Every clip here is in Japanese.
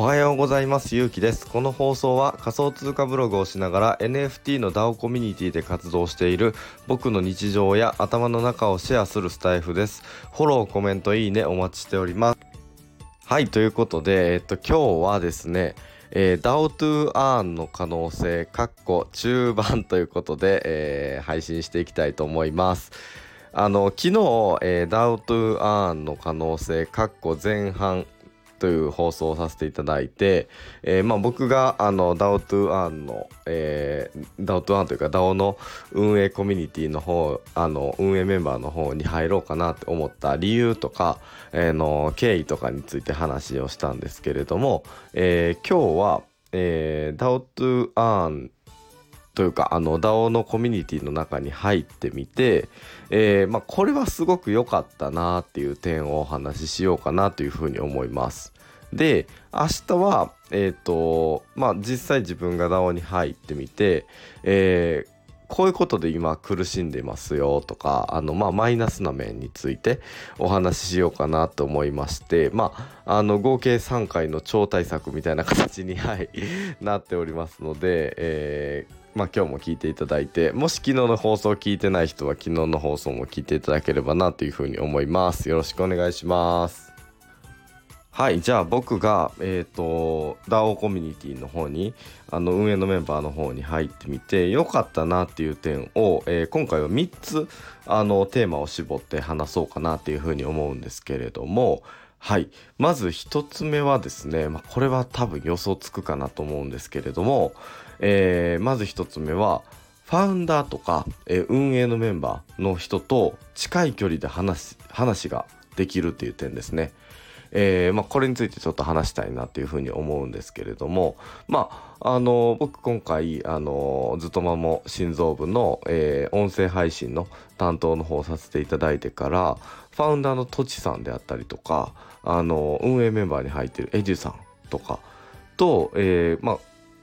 おはようございます。ゆうきです。この放送は仮想通貨ブログをしながら NFT の DAO コミュニティで活動している僕の日常や頭の中をシェアするスタイフです。フォローコメントいいねお待ちしております。はいということでえっと今日はですねえー、DAO to Earn の可能性、かっこ中盤ということで、えー、配信していきたいと思います。あの、昨日、えー、DAO to Earn の可能性、かっこ前半という放送をさせていただいて、えー、まあ、僕があの DAO2ARN の、えー、DAO2ARN というか DAO の運営コミュニティの方あの運営メンバーの方に入ろうかなって思った理由とか、えー、の経緯とかについて話をしたんですけれども、えー、今日は、えー、DAO2ARN というかあの DAO のコミュニティの中に入ってみて、えー、まあ、これはすごく良かったなっていう点をお話ししようかなというふうに思います。で明日はえっ、ー、とまあ実際自分が DAO に入ってみて、えーこういうことで今苦しんでますよとか、あの、まあ、マイナスな面についてお話ししようかなと思いまして、まあ、あの、合計3回の超大作みたいな形に、はい、なっておりますので、えー、まあ、今日も聞いていただいてもし昨日の放送を聞いてない人は昨日の放送も聞いていただければなというふうに思います。よろしくお願いします。はいじゃあ僕がえっ、ー、と DAO コミュニティの方にあの運営のメンバーの方に入ってみて良かったなっていう点を、えー、今回は3つあのテーマを絞って話そうかなっていうふうに思うんですけれどもはい。まず1つ目はですね、まあ、これは多分予想つくかなと思うんですけれどもえー、まず1つ目はファウンダーとか、えー、運営のメンバーの人と近い距離で話話ができるっていう点ですね。えーまあ、これについてちょっと話したいなっていうふうに思うんですけれどもまああの僕今回あのずっとまも心臓部の、えー、音声配信の担当の方をさせていただいてからファウンダーのとちさんであったりとかあの運営メンバーに入ってるエジュさんとかと、えーまあ、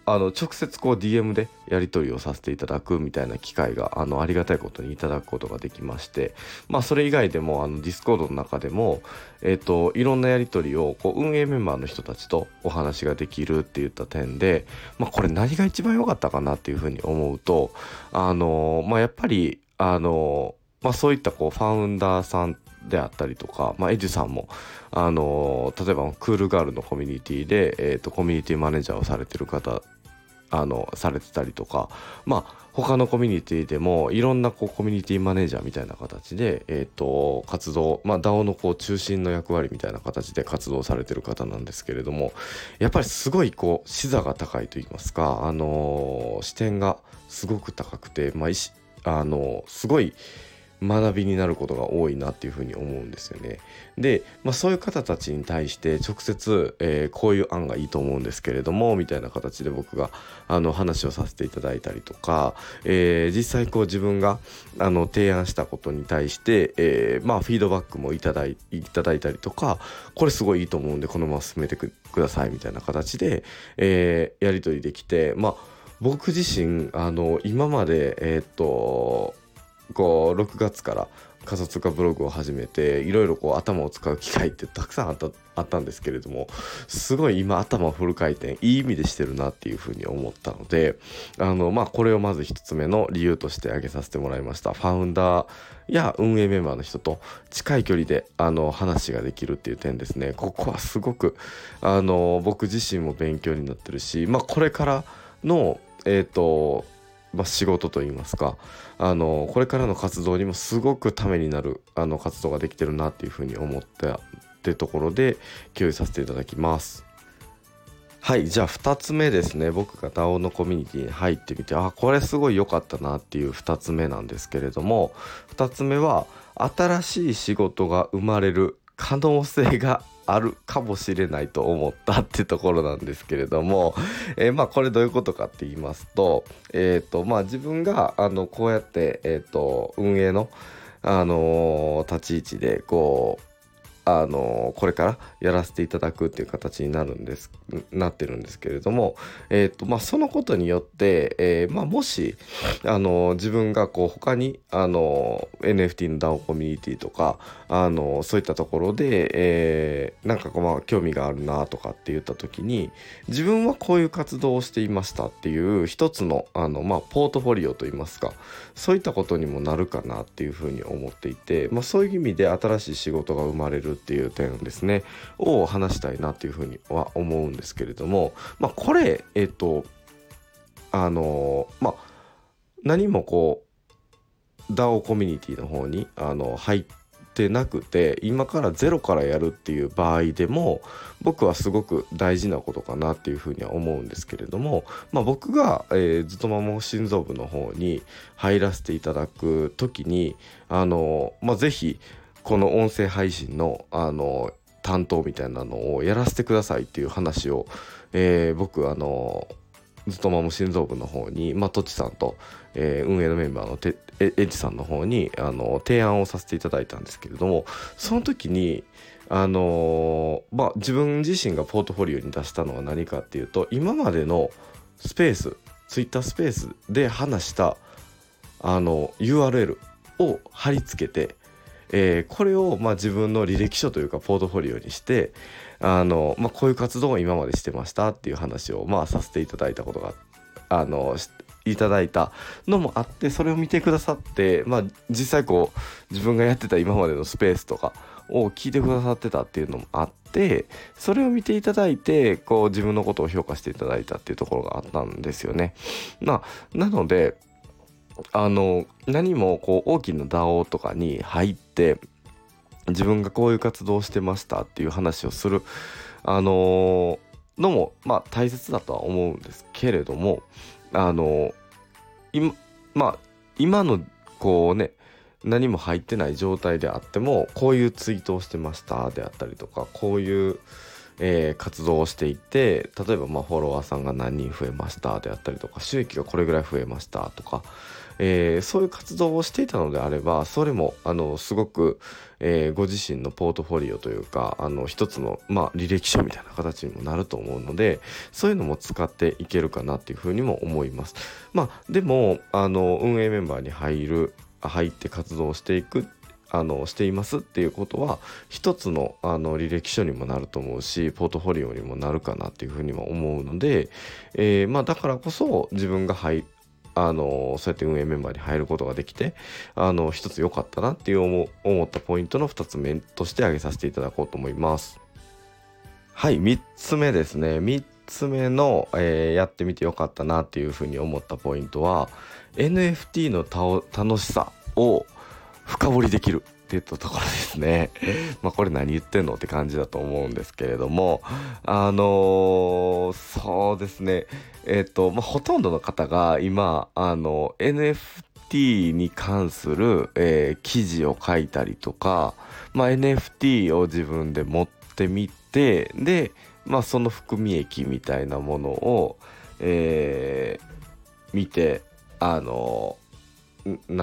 あの直接こう DM でやり取りをさせていただくみたいな機会があのありがたいことにいただくことができましてまあそれ以外でもあのディスコードの中でもえっ、といろんなやり取りをこう運営メンバーの人たちとお話ができるっていった点でまあこれ何が一番良かったかなっていうふうに思うとあのまあやっぱりあのまあそういったこうファウンダーさんであったりとか、まあ、エジさんも、あの例えばクールガールのコミュニティで、えーと、コミュニティマネージャーをされてる方あのされてたりとかまあ他のコミュニティでもいろんなこうコミュニティマネージャーみたいな形で、えーと、活動、まあ、DAO のこう中心の役割みたいな形で活動されてる方なんですけれどもやっぱりすごいこう視座が高いといいますか、あのー、視点がすごく高くて、まあ、あのー、すごい学びになることが多いなっていうふうに思うんですよね。で、まあ、そういう方たちに対して直接、えー、こういう案がいいと思うんですけれどもみたいな形で僕があの話をさせていただいたりとか、えー、実際こう自分があの提案したことに対して、えー、まあフィードバックもいただいいただいたりとかこれすごいいいと思うんでこのまま進めてくださいみたいな形で、えやり取りできてまあ僕自身あの今までえっとこう6月から仮想通貨ブログを始めていろいろこう頭を使う機会ってたくさんあったあったんですけれどもすごい今頭フル回転いい意味でしてるなっていうふうに思ったのであのまあこれをまず1つ目の理由として挙げさせてもらいました。ファウンダーや運営メンバーの人と近い距離であの話ができるっていう点ですね。ここはすごくあの僕自身も勉強になってるしまあこれからのえっ、ー、とまあ、仕事といいますかあのこれからの活動にもすごくためになるあの活動ができてるなっていうふうに思ったってところで共有させていただきます。はいじゃあ2つ目ですね僕が DAO のコミュニティに入ってみてあこれすごい良かったなっていう2つ目なんですけれども2つ目は新しい仕事が生まれる可能性があるかもしれないと思ったってところなんですけれども、えー、まあこれどういうことかって言いますと,、えーとまあ、自分があのこうやって、えーと、運営の、あのー、立ち位置でこうあのこれからやらせていただくっていう形になるんですなってるんですけれども、えーとまあ、そのことによって、えー、まあ、もしあの自分がこう他にあの NFT の DAO コミュニティとかあのそういったところで、えー、なんかこう、まあ、興味があるなとかって言った時に自分はこういう活動をしていましたっていう一つのあの、まあ、ポートフォリオといいますかそういったことにもなるかなっていうふうに思っていて、まあ、そういう意味で新しい仕事が生まれるっていう点ですねを話したいなっていうふうには思うんですけれどもまあこれえっ、とあのまあ何もこう DAO コミュニティの方にあの入ってなくて今からゼロからやるっていう場合でも僕はすごく大事なことかなっていうふうには思うんですけれども、まあ、僕が、えー、ずっとまも心臓部の方に入らせていただく時にあの、まあ、ぜひこの音声配信のあの担当みたいなのをやらせてくださいっていう話を、えー、僕あのずっとまも心臓部の方に、まあ、とちさんと、えー、運営のメンバーのてエッジさんの方にあの提案をさせていただいたんですけれどもその時にあのー、まあ自分自身がポートフォリオに出したのは何かっていうと今までのスペースツイッタースペースで話したあの URL を貼り付けてえー、これをまあ自分の履歴書というかポートフォリオにしてあの、まあ、こういう活動を今までしてましたっていう話をまあさせていただいたことがあのいただいたのもあってそれを見てくださって、まあ、実際こう自分がやってた今までのスペースとかを聞いてくださってたっていうのもあってそれを見ていただいてこう自分のことを評価していただいたっていうところがあったんですよね。まあ、なのであの何もこう大きな DAO とかに入って自分がこういう活動をしてましたっていう話をするあののもまあ大切だとは思うんですけれどもあの今まあ今のこうね何も入ってない状態であってもこういうツイートをしてましたであったりとかこういうえー、活動をしていて例えばまあフォロワーさんが何人増えましたであったりとか収益がこれぐらい増えましたとか、えー、そういう活動をしていたのであればそれもあのすごく、えー、ご自身のポートフォリオというかあの一つの、まあ、履歴書みたいな形にもなると思うのでそういうのも使っていけるかなっていうふうにも思います。まあ、でもあの運営メンバーに入る入って活動していくあのしていますっていうことは一つのあの履歴書にもなると思うしポートフォリオにもなるかなっていうふうにも思うので、えー、まあ、だからこそ自分が入っあのそうやって運営メンバーに入ることができてあの一つ良かったなっていう思思ったポイントの2つ目として挙げさせていただこうと思います。はい3つ目ですね3つ目の、えー、やってみてよかったなっていうふうに思ったポイントは NFT の楽しさを深掘りできるっていったところですね。まあこれ何言ってんのって感じだと思うんですけれども、あのー、そうですね。えっ、ー、と、まあほとんどの方が今、あの、NFT に関する、えー、記事を書いたりとか、まあ NFT を自分で持ってみて、で、まあその含み益みたいなものを、えー、見て、あのな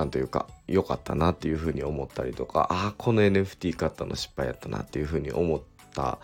んというか良かったなっていうふうに思ったりとかああこの NFT 買ったの失敗やったなっていうふうに思った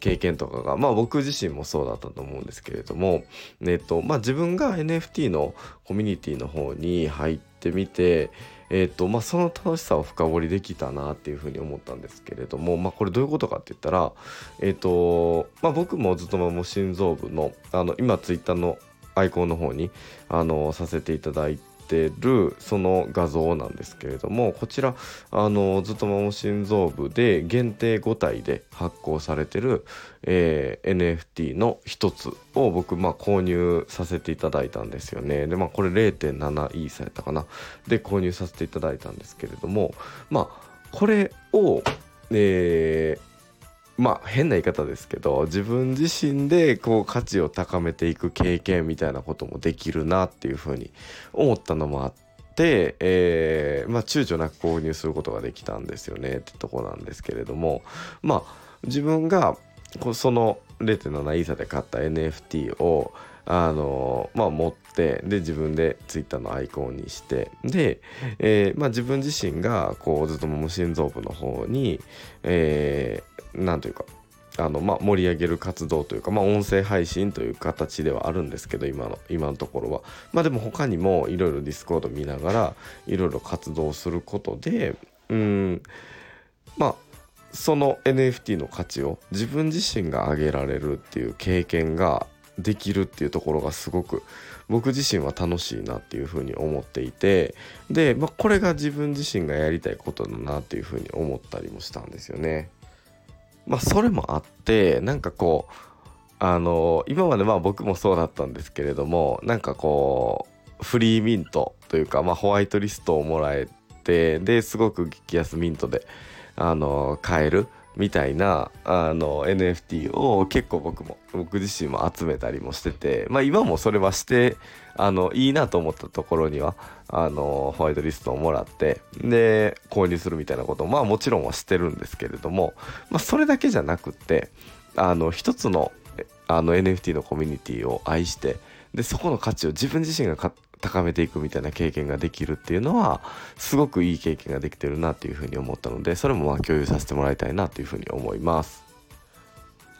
経験とかがまあ僕自身もそうだったと思うんですけれども、えっとまあ、自分が NFT のコミュニティの方に入ってみてえーとまあ、その楽しさを深掘りできたなっていうふうに思ったんですけれども、まあ、これどういうことかって言ったら、えーとまあ、僕もずっとも心臓部のあの今ツイッターのアイコンの方にあのさせていただいてるその画像なんですけれどもこちらあのずっともも心臓部で限定5体で発行されてる、えー、NFT の一つを僕まあ購入させていただいたんですよね。でまあこれ0.7イーサやったかな。で購入させていただいたんですけれどもまあこれをえー、まあ変な言い方ですけど自分自身でこう価値を高めていく経験みたいなこともできるなっていうふうに思ったのもあって、えー、まあ躊躇なく購入することができたんですよねってとこなんですけれどもまあ自分がその0.7イーサで買った NFT をあのまあ持ってで自分で Twitter のアイコンにしてで、えー、まあ、自分自身がこうずっと無心臓部の方に、えー、なんというかあのまあ、盛り上げる活動というか、まあ、音声配信という形ではあるんですけど今の今のところはまあでも他にもいろいろディスコード見ながらいろいろ活動することでうんまあその NFT の価値を自分自身が上げられるっていう経験ができるっていうところがすごく僕自身は楽しいなっていうふうに思っていてで、まあ、これが自分自身がやりたいことだなっていうふうに思ったりもしたんですよね。まあそれもあってなんかこうあの今までまあ僕もそうだったんですけれどもなんかこうフリーミントというか、まあ、ホワイトリストをもらえてですごく激安ミントであの買えるみたいなあの NFT を結構僕も僕自身も集めたりもしててまあ今もそれはしてあのいいなと思ったところにはあのホワイトリストをもらってで購入するみたいなこともまあもちろんはしてるんですけれども、まあ、それだけじゃなくってあの一つのあの NFT のコミュニティを愛してでそこの価値を自分自身が高めていくみたいな経験ができるっていうのはすごくいい経験ができてるなっていうふうに思ったのでそれもまあ共有させてもらいたいなというふうに思います。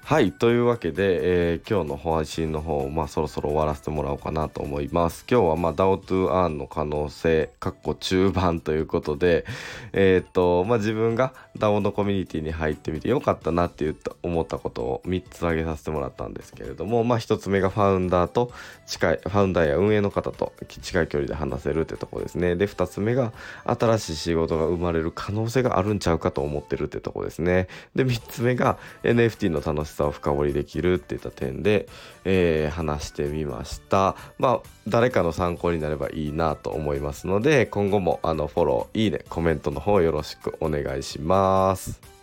はいというわけで、えー、今日の配信の方、まあ、そろそろ終わらせてもらおうかなと思います。今日は、まあ、DAO to earn の可能性かっこ中盤ということでえっ、とまあ自分が DAO のコミュニティに入ってみてよかったなって言った思ったことを3つ挙げさせてもらったんですけれどもまあ1つ目がファウンダーと近いファウンダーや運営の方と近い距離で話せるってとこですね。で2つ目が新しい仕事が生まれる可能性があるんちゃうかと思ってるってとこですね。で3つ目が NFT の楽しささを深掘りできるっていった点で、えー、話してみました。まあ誰かの参考になればいいなと思いますので今後もあのフォローいいねコメントの方よろしくお願いします。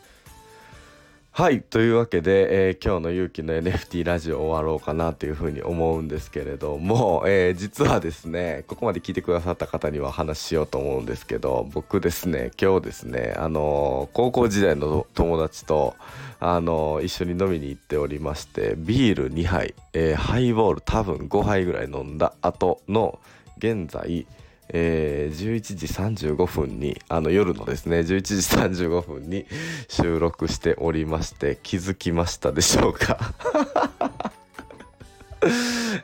はいというわけで、えー、今日の勇気の NFT ラジオ終わろうかなというふうに思うんですけれども、えー、実はですねここまで聞いてくださった方には話しようと思うんですけど僕ですね今日ですねあのー、高校時代の友達とあの一緒に飲みに行っておりましてビール2杯、えハイボール多分5杯ぐらい飲んだ後の現在えー、11時35分に、あの夜のですね、11時35分に収録しておりまして、気づきましたでしょうか？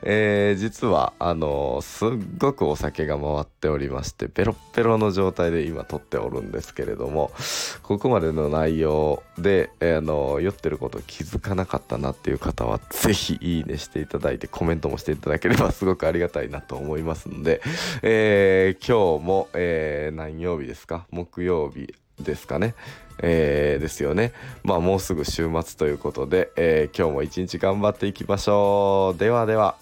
えー、実はあのー、すっごくお酒が回っておりましてペロッペロの状態で今撮っておるんですけれどもここまでの内容で、えー、あの酔ってること気づかなかったなっていう方は是非いいねしていただいてコメントもしていただければすごくありがたいなと思いますので、え今日も、え何曜日ですか？木曜日ですかね？えー、ですよね。まあもうすぐ週末ということで、えー、今日も一日頑張っていきましょう。ではでは。